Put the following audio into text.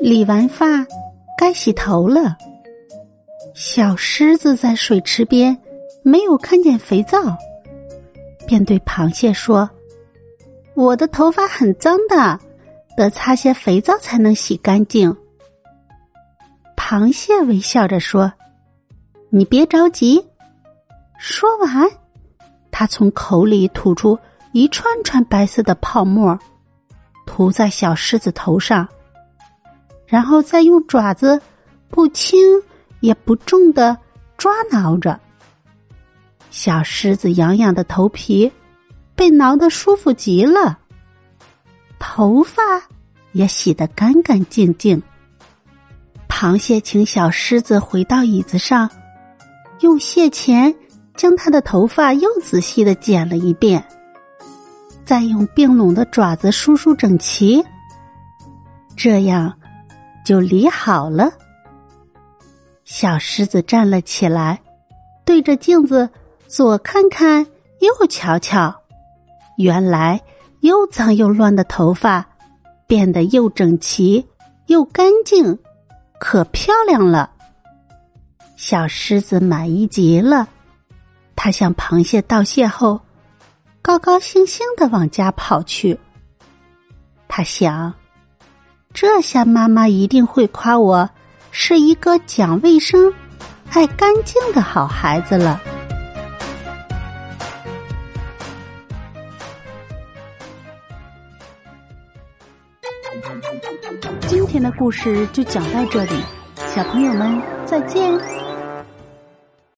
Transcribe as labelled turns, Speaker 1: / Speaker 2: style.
Speaker 1: 理完发，该洗头了。小狮子在水池边没有看见肥皂，便对螃蟹说：“我的头发很脏的，得擦些肥皂才能洗干净。”螃蟹微笑着说：“你别着急。”说完，他从口里吐出一串串白色的泡沫，涂在小狮子头上，然后再用爪子不轻。也不重的抓挠着，小狮子痒痒的头皮被挠得舒服极了，头发也洗得干干净净。螃蟹请小狮子回到椅子上，用蟹钳将它的头发又仔细的剪了一遍，再用并拢的爪子梳梳整齐，这样就理好了。小狮子站了起来，对着镜子左看看，右瞧瞧。原来又脏又乱的头发变得又整齐又干净，可漂亮了。小狮子满意极了，它向螃蟹道谢后，高高兴兴的往家跑去。他想，这下妈妈一定会夸我。是一个讲卫生、爱干净的好孩子了。今天的故事就讲到这里，小朋友们再见。